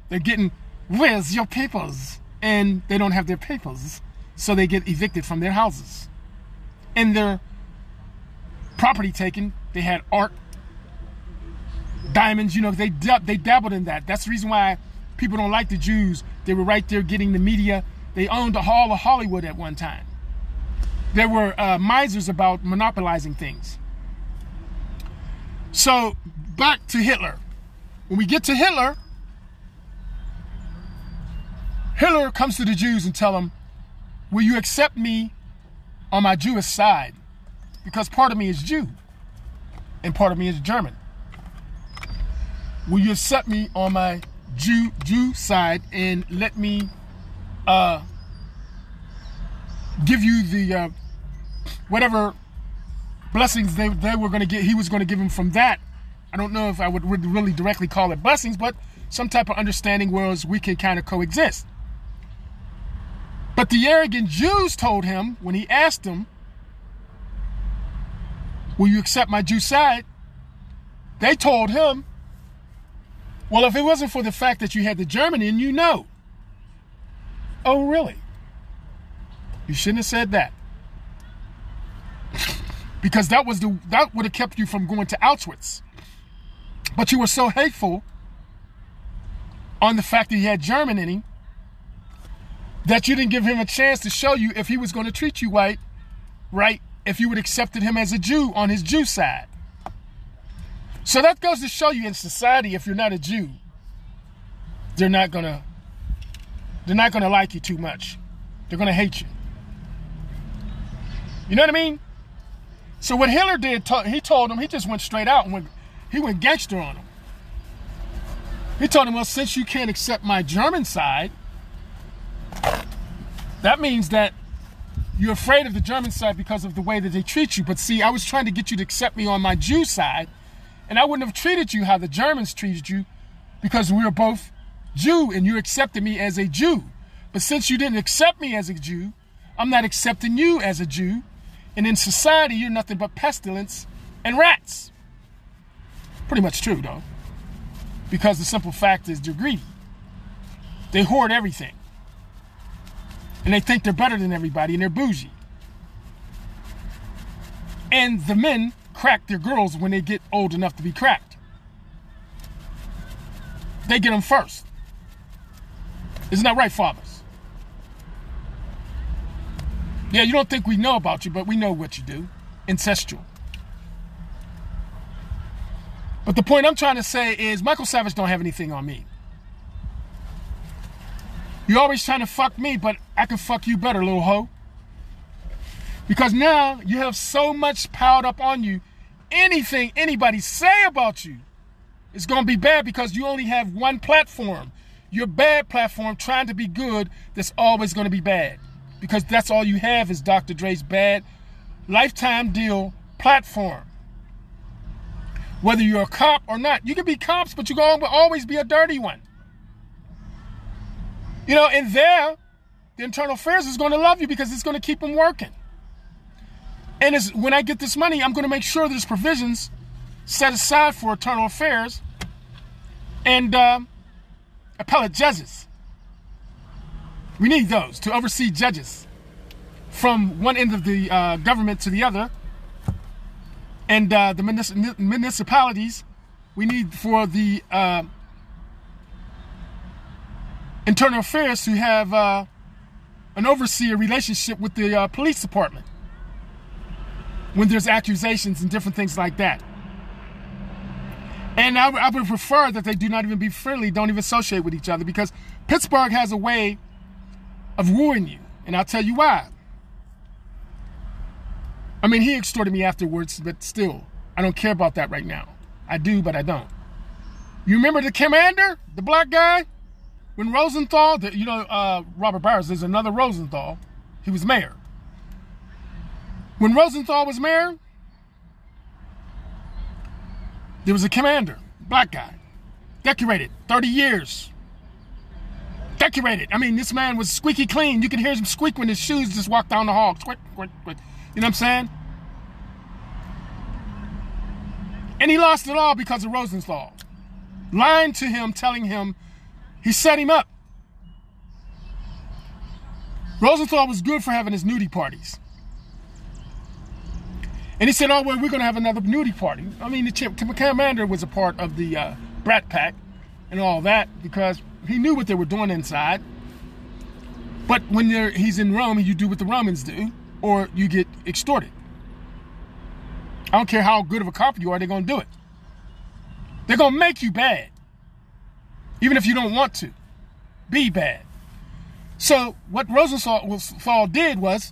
They're getting, where's your papers? And they don't have their papers. So they get evicted from their houses. And their property taken. They had art, diamonds, you know, they, they dabbled in that. That's the reason why people don't like the Jews. They were right there getting the media. They owned the Hall of Hollywood at one time. There were uh, misers about monopolizing things. So back to Hitler. When we get to Hitler, Hitler comes to the Jews and tell them, will you accept me on my Jewish side? Because part of me is Jew and part of me is German. Will you accept me on my Jew Jew side and let me uh, give you the uh, whatever blessings they, they were going to get he was going to give him from that I don't know if I would really directly call it blessings, but some type of understanding whereas we can kind of coexist. But the arrogant Jews told him when he asked them, Will you accept my Jew side? They told him, Well, if it wasn't for the fact that you had the German in you, know. Oh, really? You shouldn't have said that. because that was the that would have kept you from going to Auschwitz. But you were so hateful on the fact that he had German in him that you didn't give him a chance to show you if he was going to treat you right, right if you would accepted him as a Jew on his Jew side. So that goes to show you in society, if you're not a Jew, they're not gonna they're not gonna like you too much. They're gonna hate you. You know what I mean? So what Hitler did, he told him, he just went straight out and went, he went gangster on him. He told him, well, since you can't accept my German side, that means that you're afraid of the German side because of the way that they treat you. But see, I was trying to get you to accept me on my Jew side, and I wouldn't have treated you how the Germans treated you because we were both Jew and you accepted me as a Jew. But since you didn't accept me as a Jew, I'm not accepting you as a Jew. And in society, you're nothing but pestilence and rats. Pretty much true, though. Because the simple fact is they're greedy. They hoard everything. And they think they're better than everybody and they're bougie. And the men crack their girls when they get old enough to be cracked. They get them first. Isn't that right, fathers? Yeah, you don't think we know about you, but we know what you do. Ancestral. But the point I'm trying to say is Michael Savage don't have anything on me. You're always trying to fuck me, but I can fuck you better, little hoe. Because now you have so much piled up on you. Anything anybody say about you is going to be bad because you only have one platform. Your bad platform trying to be good, that's always going to be bad. Because that's all you have is Dr. Dre's bad lifetime deal platform. Whether you're a cop or not, you can be cops, but you're going to always be a dirty one. You know, and there, the internal affairs is going to love you because it's going to keep them working. And as, when I get this money, I'm going to make sure there's provisions set aside for internal affairs and uh, appellate judges. We need those to oversee judges from one end of the uh, government to the other. And uh, the municipalities, we need for the uh, internal affairs to have uh, an overseer relationship with the uh, police department when there's accusations and different things like that. And I, I would prefer that they do not even be friendly, don't even associate with each other because Pittsburgh has a way of wooing you. And I'll tell you why. I mean, he extorted me afterwards, but still, I don't care about that right now. I do, but I don't. You remember the commander, the black guy? When Rosenthal, you know, uh, Robert Bowers, there's another Rosenthal. He was mayor. When Rosenthal was mayor, there was a commander, black guy, decorated, 30 years. Decorated. I mean, this man was squeaky clean. You could hear him squeak when his shoes just walked down the hall. Squeak. You know what I'm saying? And he lost it all because of Rosenthal. Lying to him, telling him he set him up. Rosenthal was good for having his nudie parties. And he said, oh, well, we're going to have another nudie party. I mean, the commander was a part of the uh, Brat Pack and all that because he knew what they were doing inside. But when he's in Rome, you do what the Romans do, or you get extorted. I don't care how good of a cop you are, they're going to do it. They're going to make you bad even if you don't want to. Be bad. So what Rosenthal did was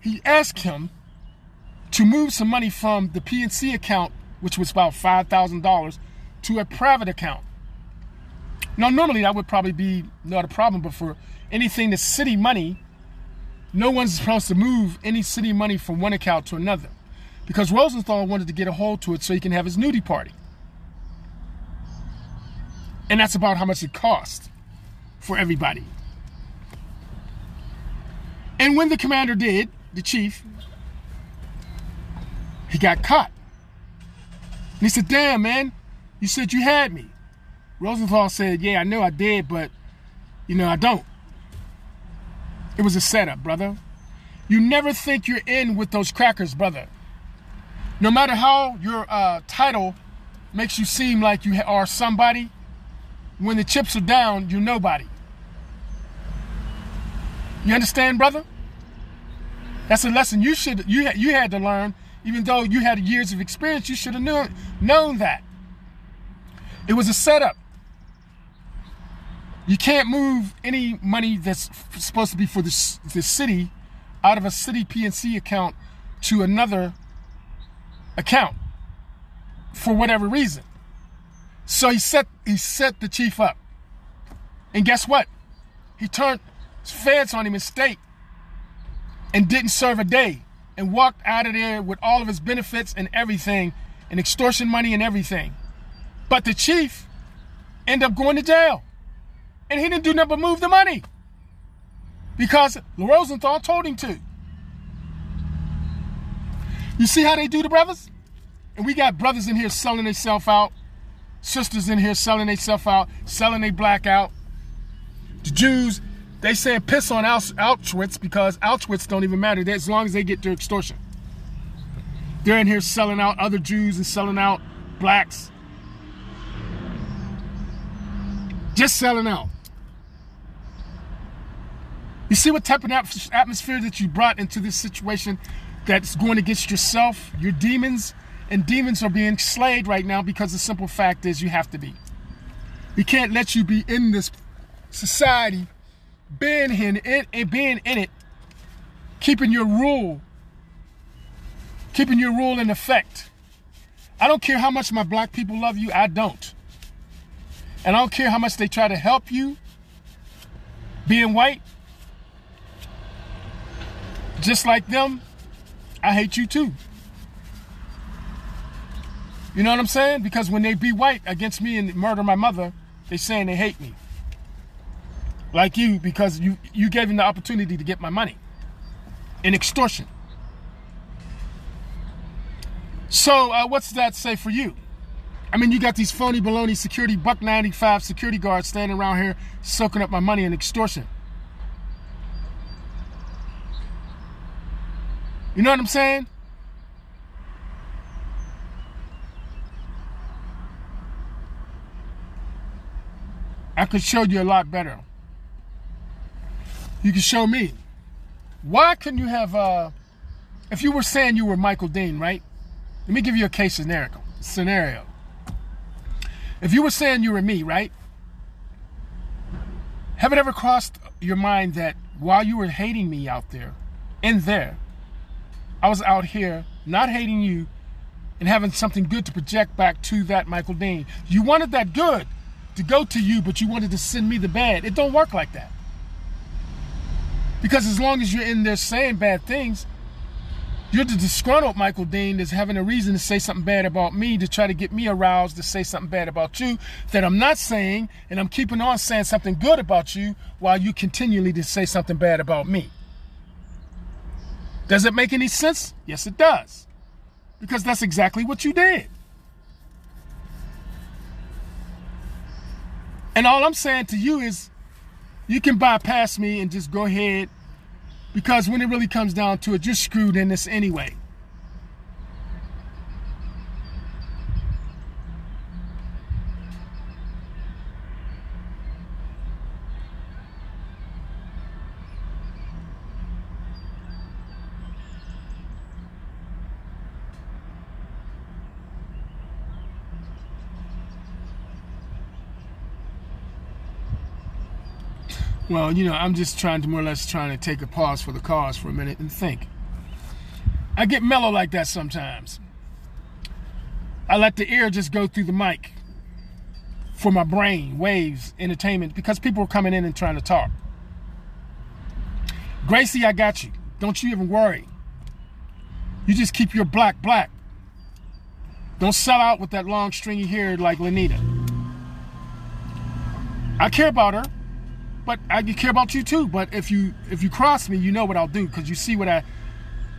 he asked him to move some money from the PNC account, which was about $5,000, to a private account. Now, normally that would probably be not a problem, but for anything that's city money, no one's supposed to move any city money from one account to another. Because Rosenthal wanted to get a hold to it so he can have his nudie party. And that's about how much it cost for everybody. And when the commander did, the chief, he got caught. And he said, Damn, man, you said you had me. Rosenthal said, Yeah, I know I did, but, you know, I don't. It was a setup, brother. You never think you're in with those crackers, brother. No matter how your uh, title makes you seem like you are somebody, when the chips are down, you're nobody. You understand, brother? That's a lesson you should you you had to learn. Even though you had years of experience, you should have known known that. It was a setup. You can't move any money that's supposed to be for the, the city out of a city PNC account to another account for whatever reason. So he set he set the chief up. And guess what? He turned his feds on him in state and didn't serve a day and walked out of there with all of his benefits and everything and extortion money and everything. But the chief ended up going to jail. And he didn't do nothing but move the money. Because Rosenthal told him to. You see how they do the brothers? And we got brothers in here selling themselves out, sisters in here selling themselves out, selling their black out. The Jews, they saying piss on Auschwitz because Auschwitz don't even matter as long as they get their extortion. They're in here selling out other Jews and selling out blacks. Just selling out. You see what type of atmosphere that you brought into this situation that's going against yourself, your demons, and demons are being slayed right now because the simple fact is you have to be. We can't let you be in this society, being in it, being in it, keeping your rule, keeping your rule in effect. I don't care how much my black people love you, I don't. And I don't care how much they try to help you being white, just like them, I hate you too. You know what I'm saying? Because when they be white against me and murder my mother, they saying they hate me. Like you, because you you gave them the opportunity to get my money. In extortion. So uh, what's that say for you? I mean, you got these phony baloney security buck 95 security guards standing around here soaking up my money in extortion. You know what I'm saying? I could show you a lot better. You can show me. Why couldn't you have, uh, if you were saying you were Michael Dean, right? Let me give you a case scenario. Scenario. If you were saying you were me, right? Have it ever crossed your mind that while you were hating me out there, in there, I was out here not hating you and having something good to project back to that Michael Dean. You wanted that good to go to you, but you wanted to send me the bad. It don't work like that. Because as long as you're in there saying bad things, you're the disgruntled Michael Dean that's having a reason to say something bad about me to try to get me aroused to say something bad about you that I'm not saying, and I'm keeping on saying something good about you while you continually to say something bad about me. Does it make any sense? Yes, it does. Because that's exactly what you did. And all I'm saying to you is you can bypass me and just go ahead because when it really comes down to it, you're screwed in this anyway. Well, you know, I'm just trying to more or less trying to take a pause for the cause for a minute and think. I get mellow like that sometimes. I let the ear just go through the mic for my brain, waves, entertainment, because people are coming in and trying to talk. Gracie, I got you. Don't you even worry. You just keep your black black. Don't sell out with that long stringy hair like Lenita. I care about her but I care about you too. But if you if you cross me, you know what I'll do because you see what I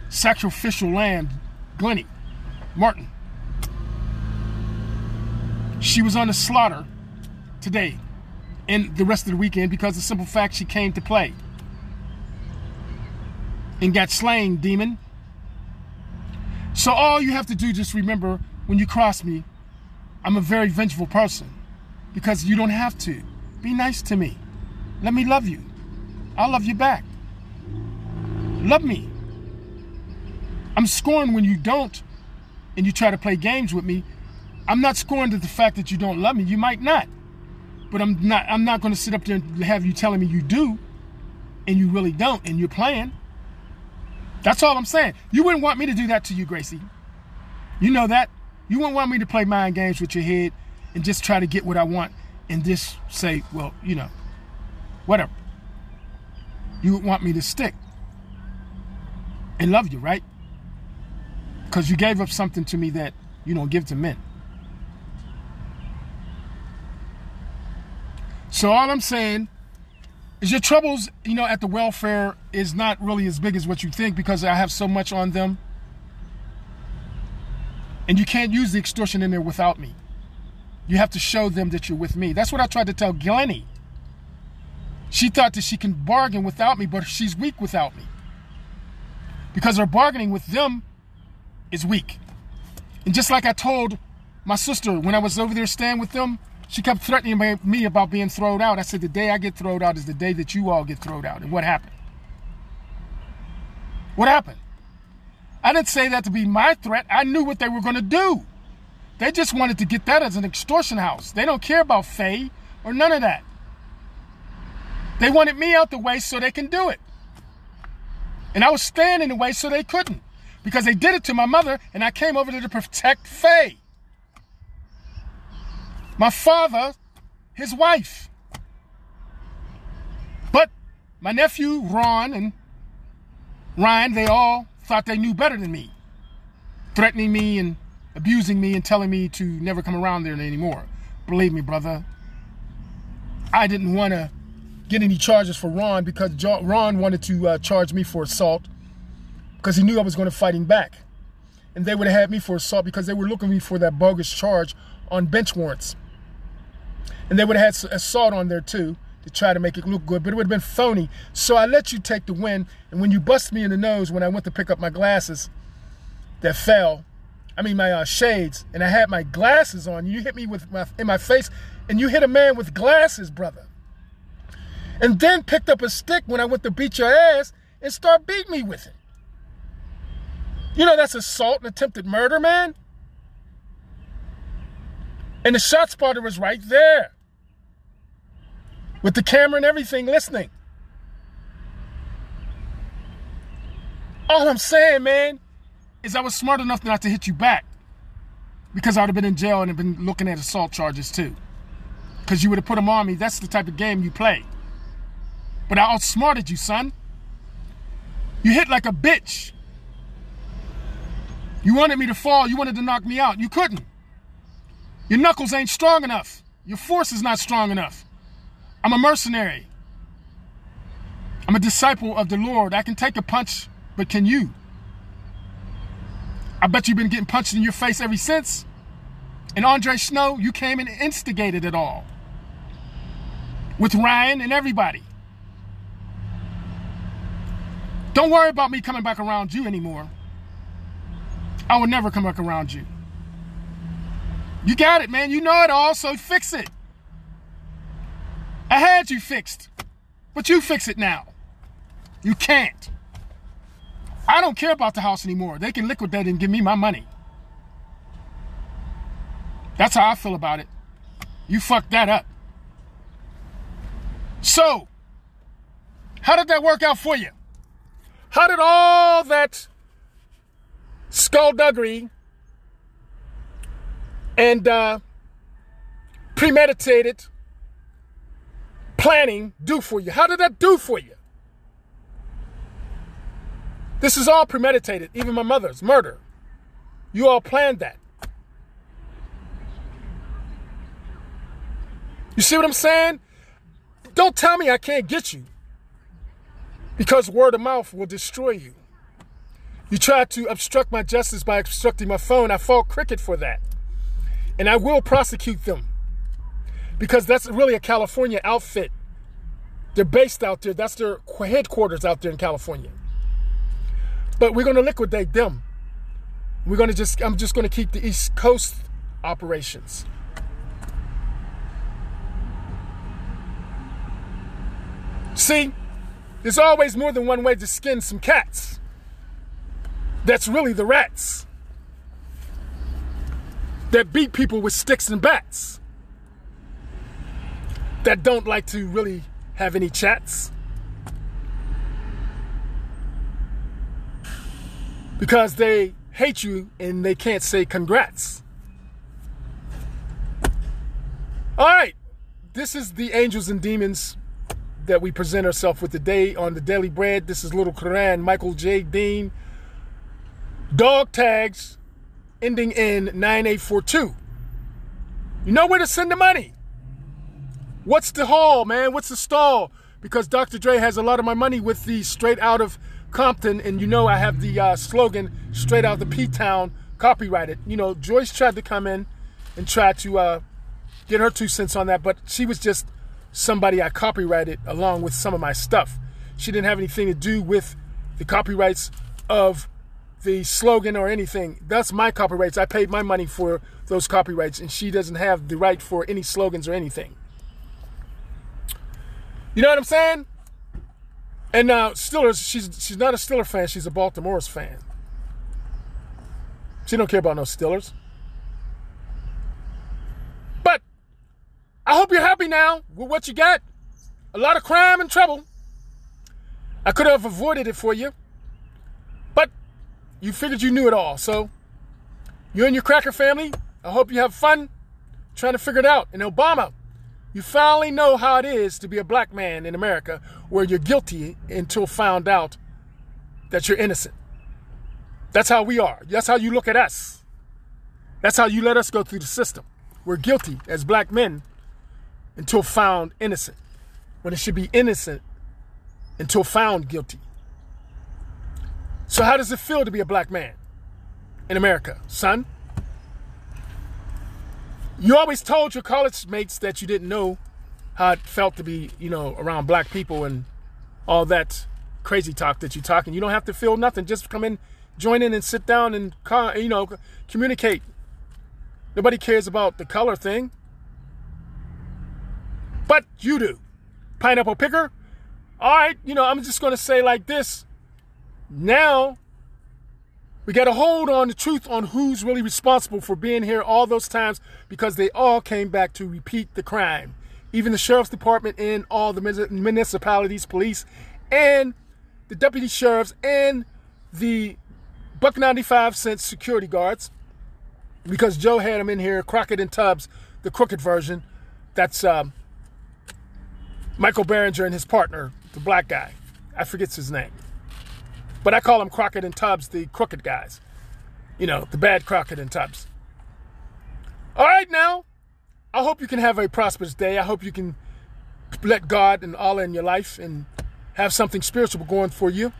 sacrificial lamb, Glennie Martin. She was on the slaughter today and the rest of the weekend because the simple fact she came to play and got slain, demon. So all you have to do, just remember when you cross me, I'm a very vengeful person because you don't have to. Be nice to me. Let me love you. I'll love you back. Love me. I'm scorned when you don't and you try to play games with me. I'm not scorned at the fact that you don't love me. You might not. But I'm not I'm not going to sit up there and have you telling me you do and you really don't and you're playing. That's all I'm saying. You wouldn't want me to do that to you, Gracie. You know that. You wouldn't want me to play mind games with your head and just try to get what I want and just say, well, you know, whatever. You want me to stick and love you, right? Because you gave up something to me that you don't give to men. So all I'm saying is your troubles, you know, at the welfare is not really as big as what you think because I have so much on them. And you can't use the extortion in there without me. You have to show them that you're with me. That's what I tried to tell Glennie. She thought that she can bargain without me, but she's weak without me. Because her bargaining with them is weak. And just like I told my sister when I was over there staying with them, she kept threatening me about being thrown out. I said, the day I get thrown out is the day that you all get thrown out. And what happened? What happened? I didn't say that to be my threat. I knew what they were going to do. They just wanted to get that as an extortion house. They don't care about Faye or none of that. They wanted me out the way so they can do it. And I was standing in the way so they couldn't. Because they did it to my mother, and I came over there to protect Faye. My father, his wife. But my nephew, Ron, and Ryan, they all thought they knew better than me, threatening me and abusing me and telling me to never come around there anymore. Believe me, brother, I didn't want to get any charges for Ron because Ron wanted to uh, charge me for assault because he knew I was going to fight him back. And they would have had me for assault because they were looking me for that bogus charge on bench warrants. And they would have had assault on there too to try to make it look good, but it would have been phony. So I let you take the win. And when you bust me in the nose when I went to pick up my glasses that fell, I mean my uh, shades, and I had my glasses on, you hit me with my in my face, and you hit a man with glasses, brother. And then picked up a stick when I went to beat your ass and start beating me with it. You know that's assault and attempted murder, man. And the shot spotter was right there with the camera and everything listening. All I'm saying, man, is I was smart enough not to hit you back because I would have been in jail and been looking at assault charges too. Because you would have put them on me. That's the type of game you play. But I outsmarted you, son. You hit like a bitch. You wanted me to fall. You wanted to knock me out. You couldn't. Your knuckles ain't strong enough. Your force is not strong enough. I'm a mercenary. I'm a disciple of the Lord. I can take a punch, but can you? I bet you've been getting punched in your face ever since. And Andre Snow, you came and instigated it all. With Ryan and everybody. Don't worry about me coming back around you anymore. I will never come back around you. You got it, man. You know it all, so fix it. I had you fixed, but you fix it now. You can't. I don't care about the house anymore. They can liquidate and give me my money. That's how I feel about it. You fucked that up. So, how did that work out for you? How did all that skullduggery and uh, premeditated planning do for you? How did that do for you? This is all premeditated, even my mother's murder. You all planned that. You see what I'm saying? Don't tell me I can't get you because word of mouth will destroy you. You tried to obstruct my justice by obstructing my phone. I fought cricket for that. And I will prosecute them because that's really a California outfit. They're based out there. That's their headquarters out there in California. But we're going to liquidate them. We're going to just, I'm just going to keep the East Coast operations. See, there's always more than one way to skin some cats. that's really the rats that beat people with sticks and bats that don't like to really have any chats because they hate you and they can't say congrats. All right, this is the angels and demons that we present ourselves with today on the Daily Bread. This is Little Quran, Michael J. Dean. Dog tags ending in 9842. You know where to send the money. What's the haul, man? What's the stall? Because Dr. Dre has a lot of my money with the straight out of Compton, and you know I have the uh, slogan straight out the P Town copyrighted. You know, Joyce tried to come in and try to uh, get her two cents on that, but she was just somebody I copyrighted along with some of my stuff. She didn't have anything to do with the copyrights of the slogan or anything. That's my copyrights. I paid my money for those copyrights, and she doesn't have the right for any slogans or anything. You know what I'm saying? And uh, now Steelers, she's she's not a Stiller fan. She's a Baltimore's fan. She don't care about no Steelers. But I hope you're happy now with what you got. A lot of crime and trouble. I could have avoided it for you. But you figured you knew it all. So you and your cracker family, I hope you have fun trying to figure it out. And Obama, you finally know how it is to be a black man in America where you're guilty until found out that you're innocent. That's how we are. That's how you look at us. That's how you let us go through the system. We're guilty as black men until found innocent, when it should be innocent until found guilty. So, how does it feel to be a black man in America, son? You always told your college mates that you didn't know how it felt to be, you know, around black people and all that crazy talk that you're talking. You don't have to feel nothing. Just come in, join in, and sit down and, you know, communicate. Nobody cares about the color thing. But you do. Pineapple picker. All right, you know, I'm just going to say like this. Now we got to hold on the truth on who's really responsible for being here all those times because they all came back to repeat the crime. Even the sheriff's department and all the municipalities, police, and the deputy sheriffs and the buck 95 cent security guards because Joe had them in here, Crockett and Tubbs, the crooked version. That's um, Michael Barringer and his partner, the black guy. I forget his name. But I call them Crockett and Tubbs, the crooked guys. You know, the bad Crockett and Tubbs. All right, now, I hope you can have a prosperous day. I hope you can let God and Allah in your life and have something spiritual going for you.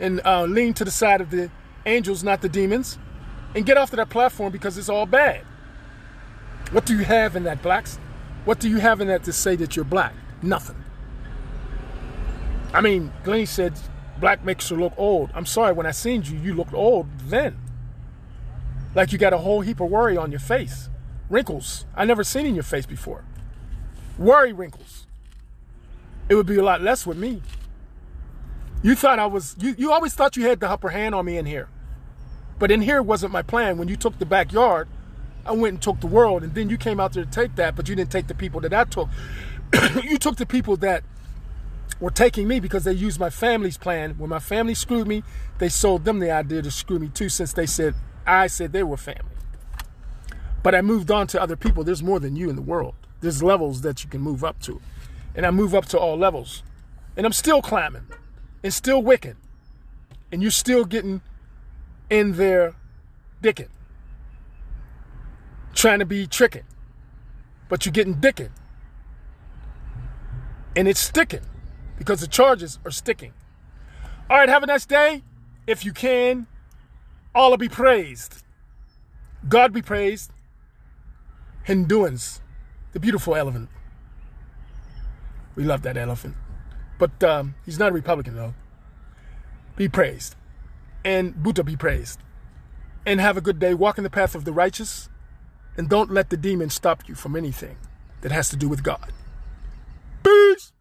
And uh, lean to the side of the angels, not the demons. And get off of that platform because it's all bad. What do you have in that, blacks? What do you have in that to say that you're black? Nothing. I mean, Glennie said black makes you look old. I'm sorry, when I seen you, you looked old then. Like you got a whole heap of worry on your face. Wrinkles. I never seen in your face before. Worry wrinkles. It would be a lot less with me. You thought I was, you, you always thought you had the upper hand on me in here. But in here wasn't my plan. When you took the backyard, I went and took the world, and then you came out there to take that, but you didn't take the people that I took. you took the people that were taking me because they used my family's plan. When my family screwed me, they sold them the idea to screw me too, since they said I said they were family. But I moved on to other people. There's more than you in the world. There's levels that you can move up to. And I move up to all levels. And I'm still climbing and still wicked. And you're still getting in there dicking. Trying to be tricking. But you're getting dicking. And it's sticking because the charges are sticking. All right, have a nice day. If you can, Allah be praised. God be praised. Hinduans, the beautiful elephant. We love that elephant. But um, he's not a Republican, though. Be praised. And Buddha be praised. And have a good day. Walk in the path of the righteous. And don't let the demon stop you from anything that has to do with God. Peace.